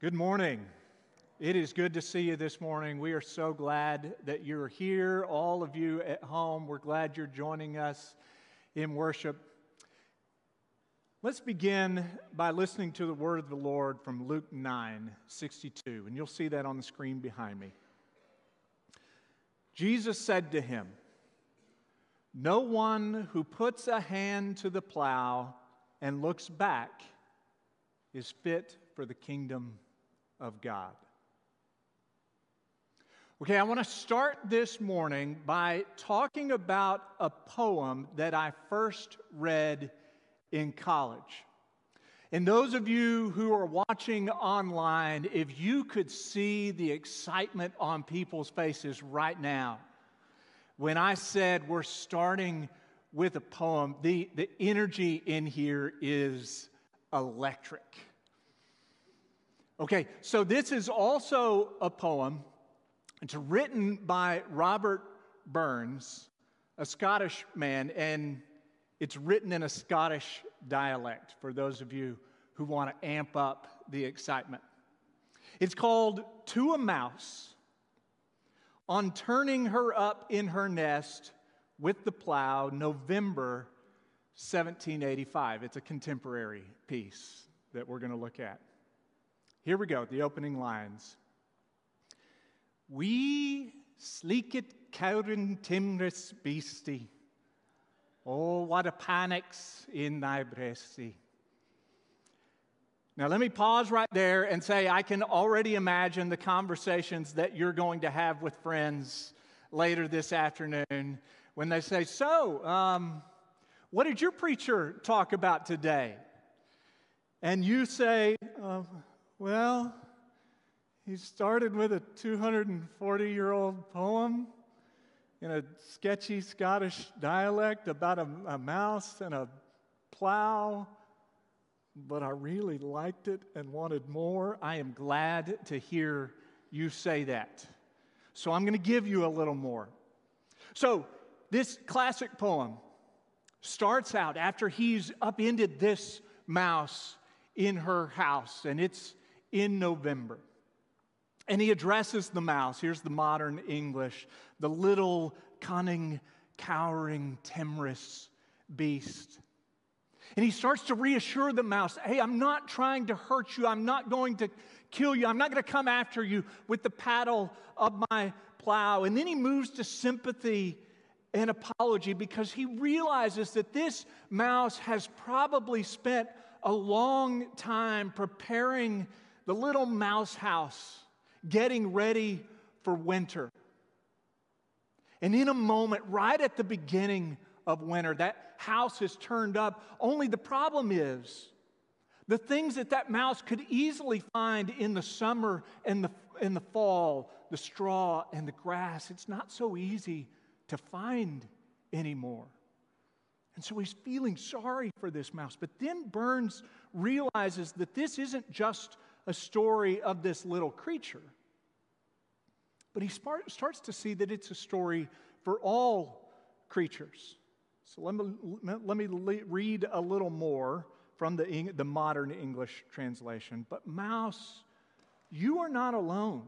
Good morning. It is good to see you this morning. We are so glad that you're here. All of you at home, we're glad you're joining us in worship. Let's begin by listening to the word of the Lord from Luke 9 62, and you'll see that on the screen behind me. Jesus said to him, No one who puts a hand to the plow and looks back is fit for the kingdom of God. Okay, I want to start this morning by talking about a poem that I first read in college. And those of you who are watching online, if you could see the excitement on people's faces right now, when I said we're starting with a poem, the, the energy in here is electric. Okay, so this is also a poem. It's written by Robert Burns, a Scottish man, and it's written in a Scottish dialect for those of you who want to amp up the excitement. It's called To a Mouse. On turning her up in her nest with the plow, November 1785. It's a contemporary piece that we're going to look at. Here we go, the opening lines. Wee sleekit cowrin timorous beastie. Oh, what a panic's in thy breastie. Now, let me pause right there and say I can already imagine the conversations that you're going to have with friends later this afternoon when they say, So, um, what did your preacher talk about today? And you say, uh, Well, he started with a 240 year old poem in a sketchy Scottish dialect about a, a mouse and a plow but I really liked it and wanted more. I am glad to hear you say that. So I'm going to give you a little more. So, this classic poem starts out after he's upended this mouse in her house, and it's in November. And he addresses the mouse. Here's the modern English the little, cunning, cowering, timorous beast. And he starts to reassure the mouse hey, I'm not trying to hurt you. I'm not going to kill you. I'm not going to come after you with the paddle of my plow. And then he moves to sympathy and apology because he realizes that this mouse has probably spent a long time preparing the little mouse house getting ready for winter. And in a moment, right at the beginning of winter, that house is turned up. Only the problem is the things that that mouse could easily find in the summer and the, in the fall, the straw and the grass, it's not so easy to find anymore. And so he's feeling sorry for this mouse. But then Burns realizes that this isn't just a story of this little creature. But he starts to see that it's a story for all creatures. So let me, let me read a little more from the, the modern English translation. But, mouse, you are not alone.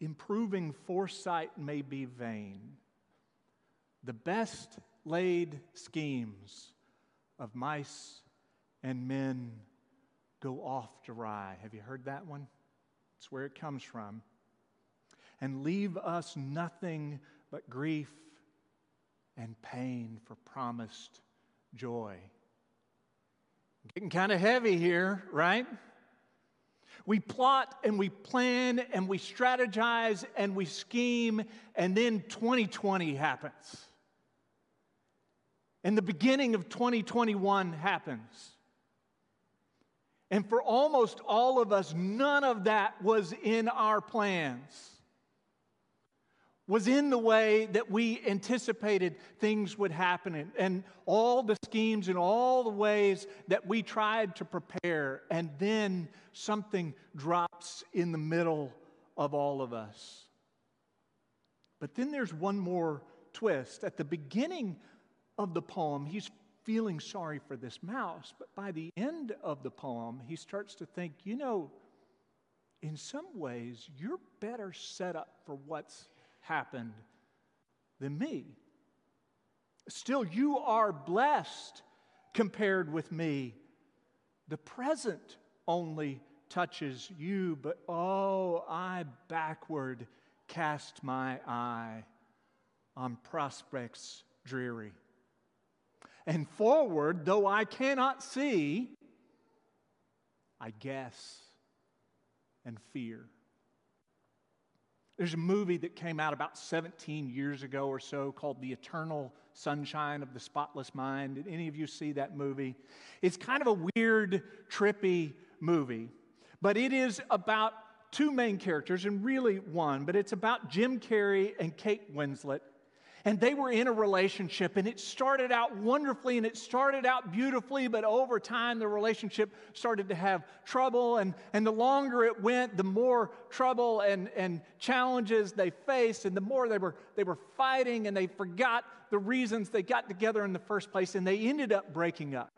Improving foresight may be vain. The best laid schemes of mice and men go off awry. Have you heard that one? It's where it comes from and leave us nothing but grief and pain for promised joy. Getting kind of heavy here, right? We plot and we plan and we strategize and we scheme, and then 2020 happens. And the beginning of 2021 happens. And for almost all of us, none of that was in our plans was in the way that we anticipated things would happen, and, all the schemes and all the ways that we tried to prepare, and then something drops in the middle of all of us. But then there's one more twist. At the beginning of the poem, he's feeling sorry for this mouse, but by the end of the poem, he starts to think, you know, in some ways, you're better set up for what's happened than me. Still, you are blessed compared with me. The present only touches you, but oh, I backward cast my eye on prospects dreary. And forward, though I cannot see, I guess and fear. There's a movie that came out about 17 years ago or so called The Eternal Sunshine of the Spotless Mind. Did any of you see that movie? It's kind of a weird, trippy movie, but it is about two main characters, and really one, but it's about Jim Carrey and Kate Winslet and they were in a relationship, and it started out wonderfully and it started out beautifully, but over time the relationship started to have trouble. And, and the longer it went, the more trouble and, and challenges they faced, and the more they were, they were fighting, and they forgot the reasons they got together in the first place, and they ended up breaking up.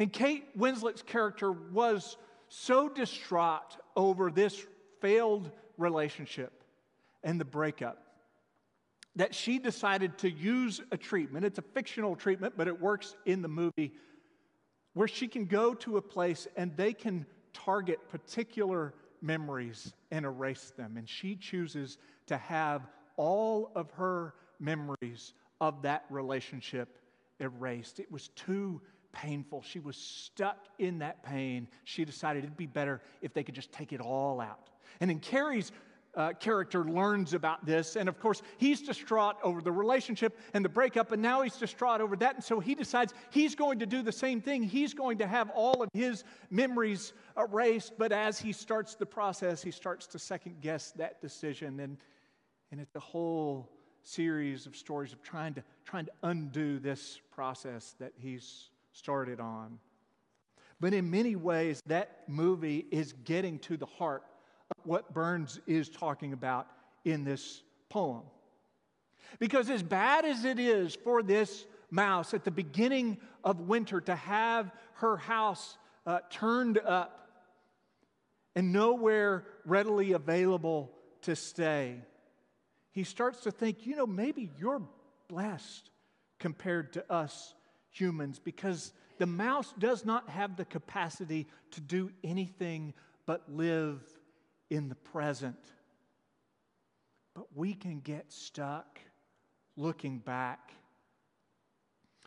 And Kate Winslet's character was so distraught over this failed relationship and the breakup that she decided to use a treatment. It's a fictional treatment, but it works in the movie where she can go to a place and they can target particular memories and erase them. And she chooses to have all of her memories of that relationship erased. It was too painful. She was stuck in that pain. She decided it'd be better if they could just take it all out. And in Carrey's uh, character learns about this. And of course, he's distraught over the relationship and the breakup, and now he's distraught over that. And so he decides he's going to do the same thing. He's going to have all of his memories erased. But as he starts the process, he starts to second guess that decision. And, and it's a whole series of stories of trying to, trying to undo this process that he's started on. But in many ways, that movie is getting to the heart what Burns is talking about in this poem. Because, as bad as it is for this mouse at the beginning of winter to have her house uh, turned up and nowhere readily available to stay, he starts to think, you know, maybe you're blessed compared to us humans because the mouse does not have the capacity to do anything but live in the present. But we can get stuck looking back.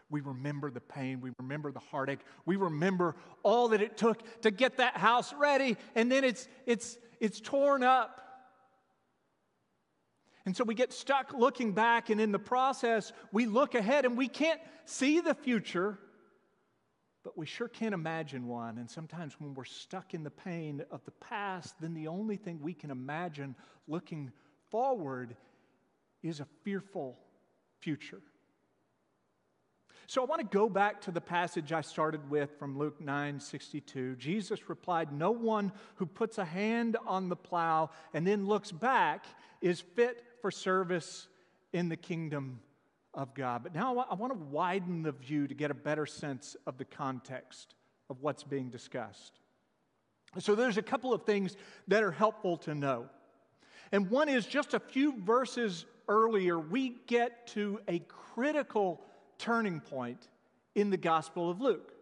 We remember the pain. We remember the heartache. We remember all that it took to get that house ready, and then it's, it's, it's torn up. And so we get stuck looking back, and in the process, we look ahead and we can't see the future but we sure can't imagine one. And sometimes when we're stuck in the pain of the past, then the only thing we can imagine looking forward is a fearful future. So I want to go back to the passage I started with from Luke 9 62. Jesus replied, No one who puts a hand on the plow and then looks back is fit for service in the kingdom of God. But now I want to widen the view to get a better sense of the context of what's being discussed. So there's a couple of things that are helpful to know. And one is just a few verses earlier, we get to a critical turning point in the Gospel of Luke.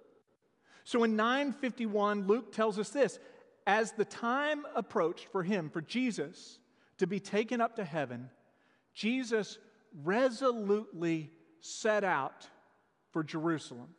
So in 951, Luke tells us this as the time approached for him, for Jesus, to be taken up to heaven, Jesus resolutely set out for Jerusalem.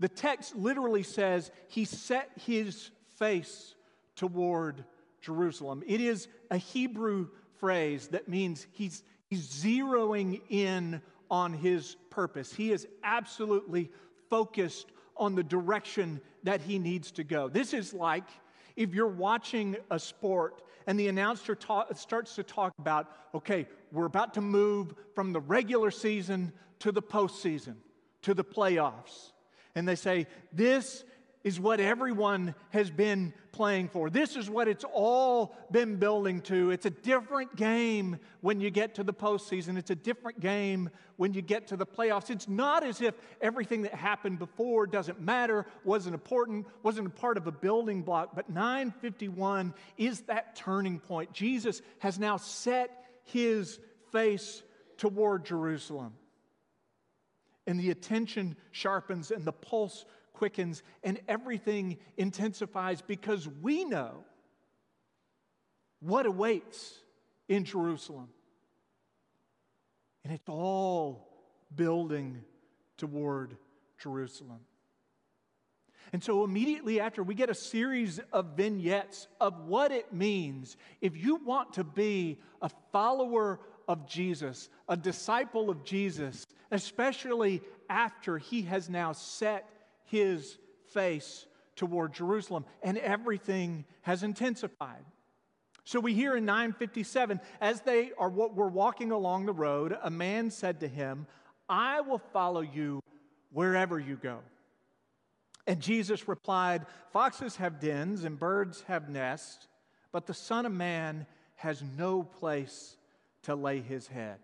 The text literally says he set his face toward Jerusalem. It is a Hebrew phrase that means he's, he's zeroing in on his purpose. He is absolutely focused on the direction that he needs to go. This is like if you're watching a sport and the announcer ta- starts to talk about, okay, we're about to move from the regular season to the postseason, to the playoffs. And they say, this is what everyone has been playing for. This is what it's all been building to. It's a different game when you get to the postseason, it's a different game when you get to the playoffs. It's not as if everything that happened before doesn't matter, wasn't important, wasn't a part of a building block, but 951 is that turning point. Jesus has now set his face toward Jerusalem. And the attention sharpens and the pulse quickens and everything intensifies because we know what awaits in Jerusalem. And it's all building toward Jerusalem. And so, immediately after, we get a series of vignettes of what it means if you want to be a follower of Jesus, a disciple of Jesus, especially after he has now set his face toward Jerusalem, and everything has intensified. So we hear in 957, as they are were walking along the road, a man said to him, I will follow you wherever you go. And Jesus replied, Foxes have dens and birds have nests, but the Son of Man has no place to lay his head.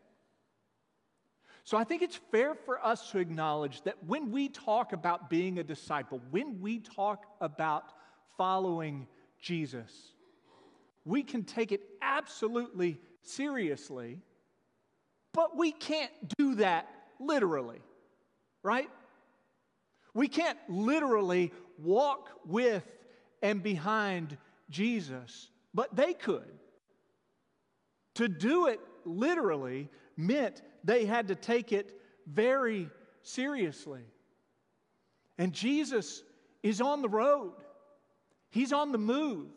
So I think it's fair for us to acknowledge that when we talk about being a disciple, when we talk about following Jesus, we can take it absolutely seriously, but we can't do that literally, right? We can't literally walk with and behind Jesus, but they could. To do it literally meant they had to take it very seriously. And Jesus is on the road, He's on the move.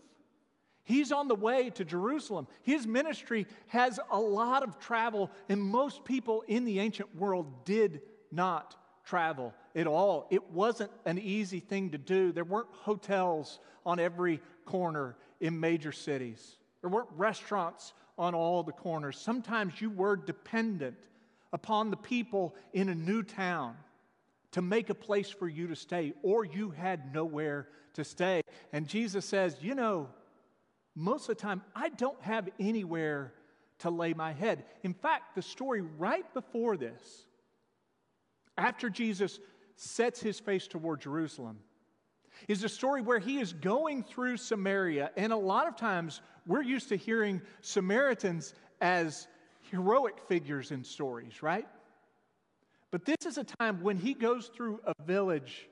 He's on the way to Jerusalem. His ministry has a lot of travel, and most people in the ancient world did not travel at all. It wasn't an easy thing to do. There weren't hotels on every corner in major cities, there weren't restaurants on all the corners. Sometimes you were dependent upon the people in a new town to make a place for you to stay, or you had nowhere to stay. And Jesus says, You know, most of the time, I don't have anywhere to lay my head. In fact, the story right before this, after Jesus sets his face toward Jerusalem, is a story where he is going through Samaria. And a lot of times, we're used to hearing Samaritans as heroic figures in stories, right? But this is a time when he goes through a village,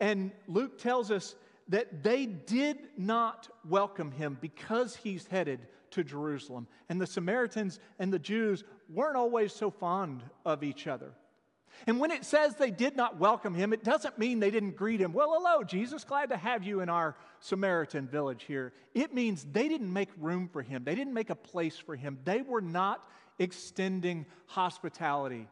and Luke tells us that they did not welcome him because he's headed to Jerusalem. And the Samaritans and the Jews weren't always so fond of each other. And when it says they did not welcome him, it doesn't mean they didn't greet him. Well, hello, Jesus, glad to have you in our Samaritan village here. It means they didn't make room for him, they didn't make a place for him. They were not extending hospitality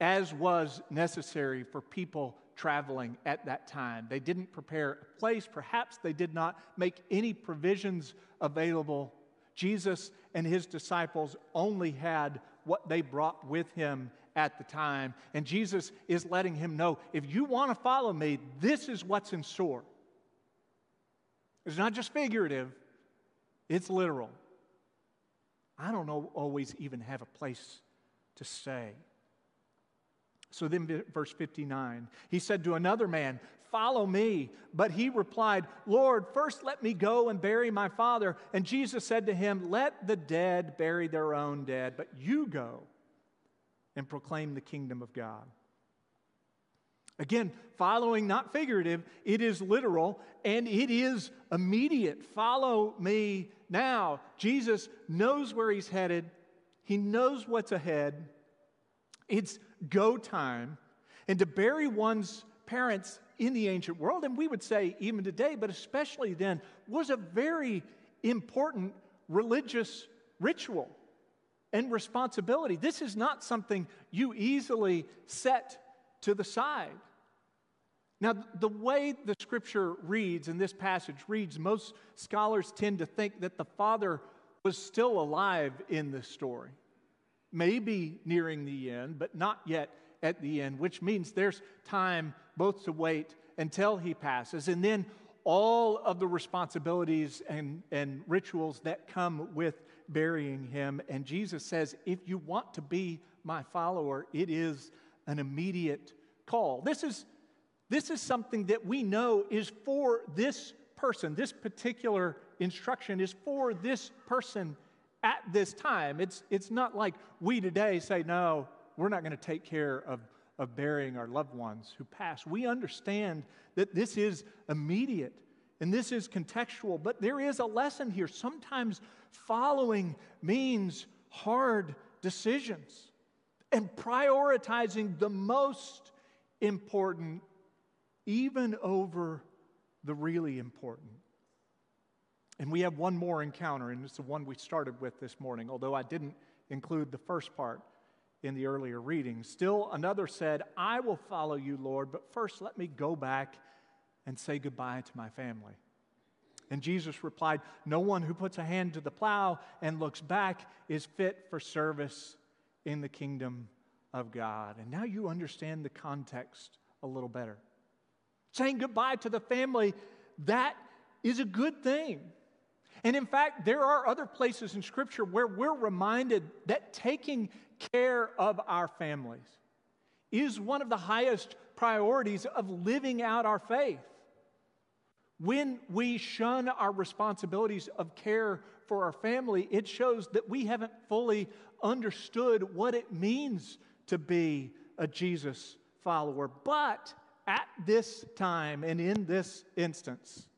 as was necessary for people traveling at that time. They didn't prepare a place, perhaps they did not make any provisions available. Jesus and his disciples only had what they brought with him at the time. And Jesus is letting him know if you want to follow me, this is what's in store. It's not just figurative, it's literal. I don't know, always even have a place to stay. So then, verse 59, he said to another man, Follow me. But he replied, Lord, first let me go and bury my father. And Jesus said to him, Let the dead bury their own dead, but you go and proclaim the kingdom of God. Again, following, not figurative, it is literal and it is immediate. Follow me now. Jesus knows where he's headed, he knows what's ahead. It's go time. And to bury one's parents in the ancient world, and we would say even today, but especially then, was a very important religious ritual and responsibility. This is not something you easily set to the side. Now, the way the scripture reads in this passage reads, most scholars tend to think that the father was still alive in this story, maybe nearing the end, but not yet at the end, which means there's time both to wait until he passes. And then all of the responsibilities and, and rituals that come with burying him. And Jesus says, if you want to be my follower, it is an immediate call. This is, this is something that we know is for this person. This particular instruction is for this person at this time. It's, it's not like we today say, no, we're not going to take care of, of burying our loved ones who pass. We understand that this is immediate and this is contextual, but there is a lesson here. Sometimes following means hard decisions and prioritizing the most important even over the really important. And we have one more encounter, and it's the one we started with this morning, although I didn't include the first part in the earlier reading. Still, another said, I will follow you, Lord, but first let me go back and say goodbye to my family. And Jesus replied, No one who puts a hand to the plow and looks back is fit for service in the kingdom of God. And now you understand the context a little better. Saying goodbye to the family, that is a good thing. And in fact, there are other places in Scripture where we're reminded that taking care of our families is one of the highest priorities of living out our faith. When we shun our responsibilities of care for our family, it shows that we haven't fully understood what it means to be a Jesus follower. But at this time and in this instance,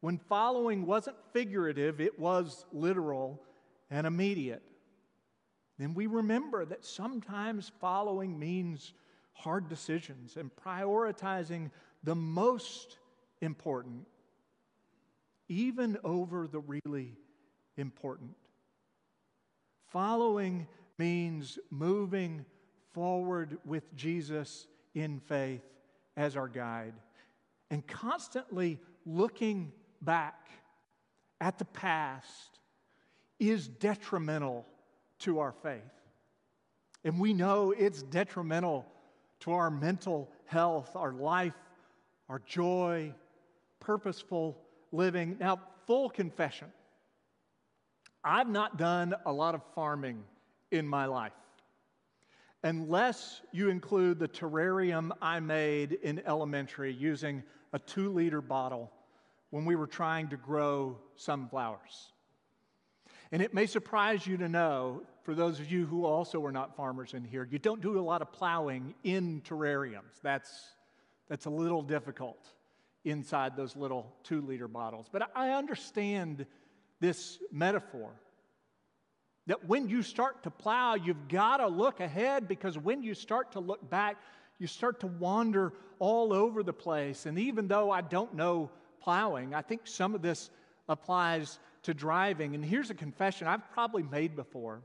when following wasn't figurative, it was literal and immediate, then we remember that sometimes following means hard decisions and prioritizing the most important, even over the really important. Following means moving forward with Jesus in faith as our guide and constantly looking back at the past is detrimental to our faith. And we know it's detrimental to our mental health, our life, our joy, purposeful living. Now, full confession I've not done a lot of farming in my life. Unless you include the terrarium I made in elementary using a two liter bottle when we were trying to grow sunflowers. And it may surprise you to know, for those of you who also are not farmers in here, you don't do a lot of plowing in terrariums. That's, that's a little difficult inside those little two liter bottles. But I understand this metaphor that when you start to plow, you've got to look ahead because when you start to look back, you start to wander all over the place. And even though I don't know plowing, I think some of this applies to driving. And here's a confession I've probably made before.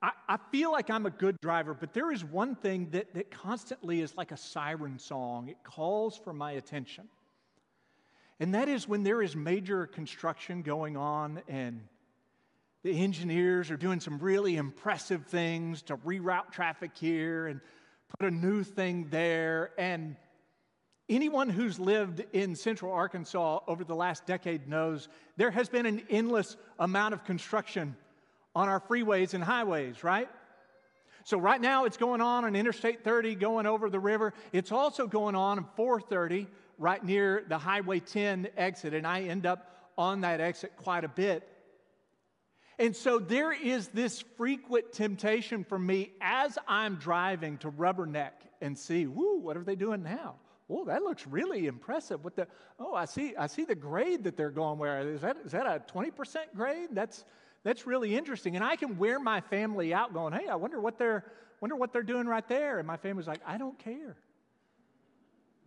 I, I, feel like I'm a good driver, but there is one thing that, that constantly is like a siren song. It calls for my attention. And that is when there is major construction going on and the engineers are doing some really impressive things to reroute traffic here and put a new thing there. And anyone who's lived in central Arkansas over the last decade knows there has been an endless amount of construction on our freeways and highways, right? So right now it's going on on Interstate 30 going over the river. It's also going on on 430 right near the Highway 10 exit, and I end up on that exit quite a bit. And so there is this frequent temptation for me as I'm driving to rubberneck and see, whoo, what are they doing now? Oh, that looks really impressive. With the oh, I see, I see the grade that they're going where. Is that is that a 20% grade? That's that's really interesting. And I can wear my family out going, hey, I wonder what they're, wonder what they're doing right there. And my family's like, I don't care.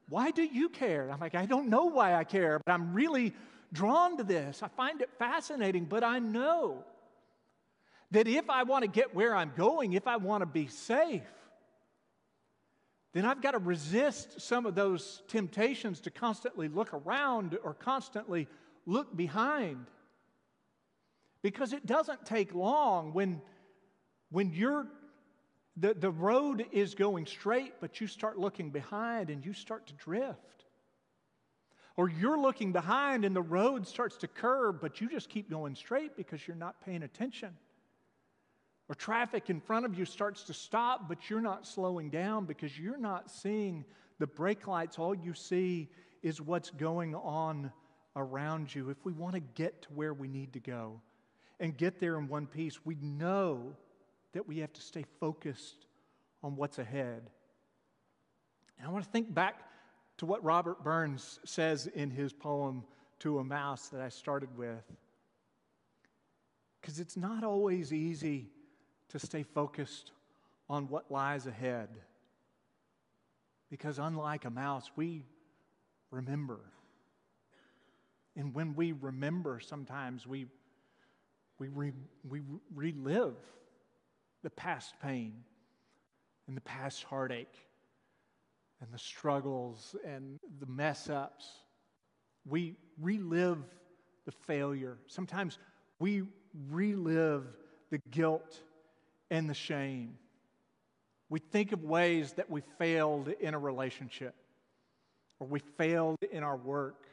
Why do you care? I'm like, I don't know why I care, but I'm really drawn to this. I find it fascinating, but I know that if I want to get where I'm going, if I want to be safe, then I've got to resist some of those temptations to constantly look around or constantly look behind. Because it doesn't take long when, when you're The, the road is going straight, but you start looking behind and you start to drift. Or you're looking behind and the road starts to curve, but you just keep going straight because you're not paying attention. Or traffic in front of you starts to stop, but you're not slowing down because you're not seeing the brake lights. All you see is what's going on around you. If we want to get to where we need to go and get there in one piece, we know that we have to stay focused on what's ahead. And I want to think back to what Robert Burns says in his poem, To a Mouse, that I started with. Because it's not always easy to stay focused on what lies ahead. Because unlike a mouse, we remember. And when we remember, sometimes we, we, re, we relive the past pain and the past heartache and the struggles and the mess ups. We relive the failure. Sometimes we relive the guilt and the shame. We think of ways that we failed in a relationship, or we failed in our work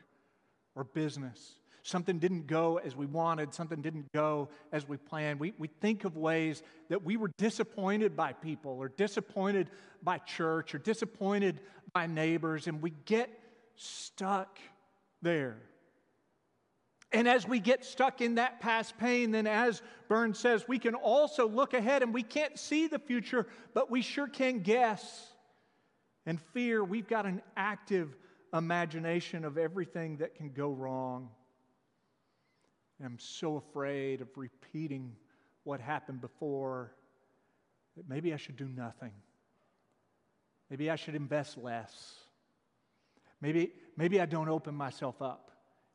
or business. Something didn't go as we wanted, something didn't go as we planned. We, we think of ways that we were disappointed by people, or disappointed by church, or disappointed by neighbors, and we get stuck there. And as we get stuck in that past pain, then as Burns says, we can also look ahead and we can't see the future, but we sure can guess. And fear, we've got an active imagination of everything that can go wrong. And I'm so afraid of repeating what happened before that maybe I should do nothing. Maybe I should invest less. Maybe, maybe I don't open myself up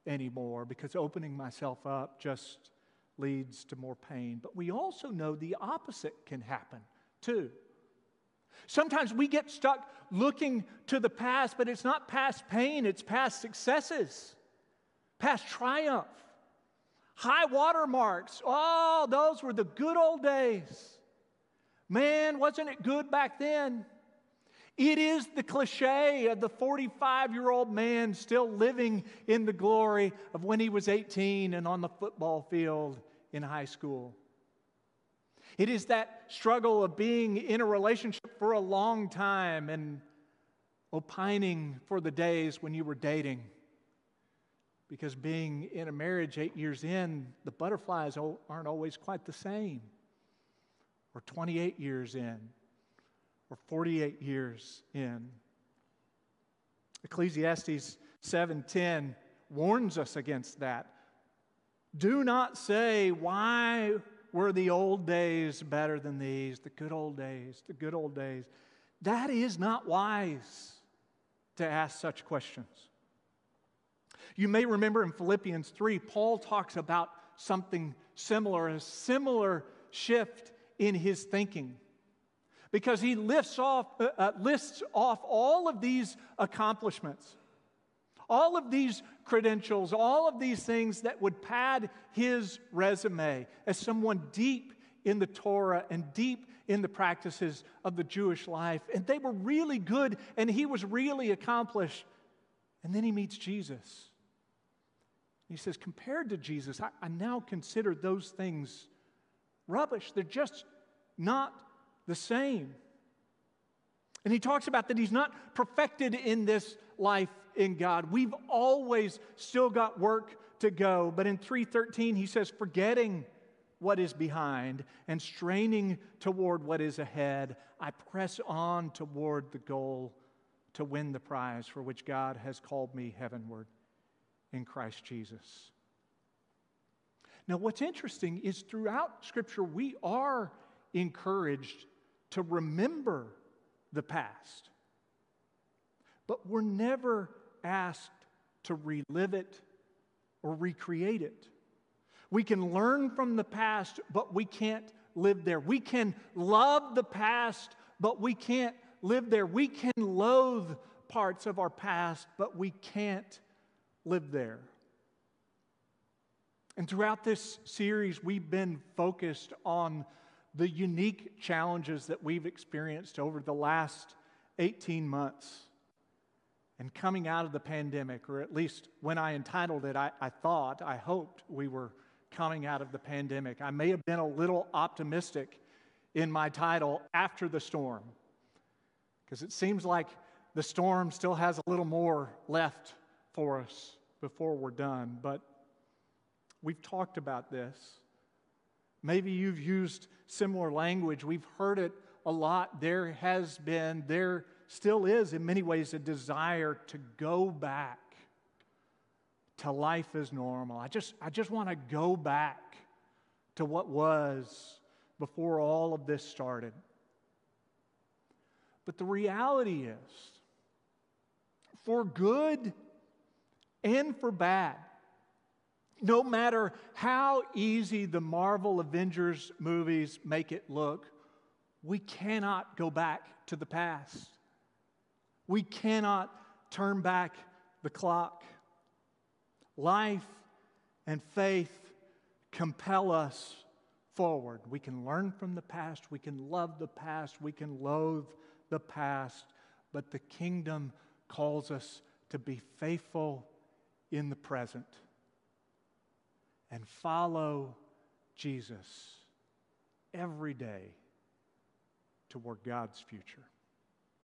anymore because opening myself up just leads to more pain. But we also know the opposite can happen too. Sometimes we get stuck looking to the past, but it's not past pain, it's past successes, past triumph, high water marks. Oh, those were the good old days. Man, wasn't it good back then? It is the cliche of the 45 year old man still living in the glory of when he was 18 and on the football field in high school. It is that struggle of being in a relationship for a long time and opining for the days when you were dating. Because being in a marriage eight years in, the butterflies aren't always quite the same. Or 28 years in or 48 years in. Ecclesiastes 7:10 warns us against that. Do not say, Why were the old days better than these? The good old days, the good old days. That is not wise to ask such questions. You may remember in Philippians 3, Paul talks about something similar, a similar shift in his thinking because he lifts off, uh, uh, lists off all of these accomplishments, all of these credentials, all of these things that would pad his resume as someone deep in the Torah and deep in the practices of the Jewish life. And they were really good, and he was really accomplished. And then he meets Jesus. He says, compared to Jesus, I, I now consider those things rubbish. They're just not the same. And he talks about that he's not perfected in this life in God. We've always still got work to go. But in 313, he says, forgetting what is behind and straining toward what is ahead, I press on toward the goal to win the prize for which God has called me heavenward in Christ Jesus. Now, what's interesting is throughout Scripture, we are encouraged to remember the past. But we're never asked to relive it or recreate it. We can learn from the past, but we can't live there. We can love the past, but we can't live there. We can loathe parts of our past, but we can't live there. And throughout this series, we've been focused on the unique challenges that we've experienced over the last 18 months and coming out of the pandemic, or at least when I entitled it, I, I, thought, I hoped we were coming out of the pandemic. I may have been a little optimistic in my title, After the Storm, because it seems like the storm still has a little more left for us before we're done. But we've talked about this. Maybe you've used similar language. We've heard it a lot. There has been, there still is, in many ways, a desire to go back to life as normal. I just, I just want to go back to what was before all of this started. But the reality is, for good and for bad, no matter how easy the Marvel Avengers movies make it look, we cannot go back to the past. We cannot turn back the clock. Life and faith compel us forward. We can learn from the past, we can love the past, we can loathe the past, but the kingdom calls us to be faithful in the present and follow Jesus every day toward God's future.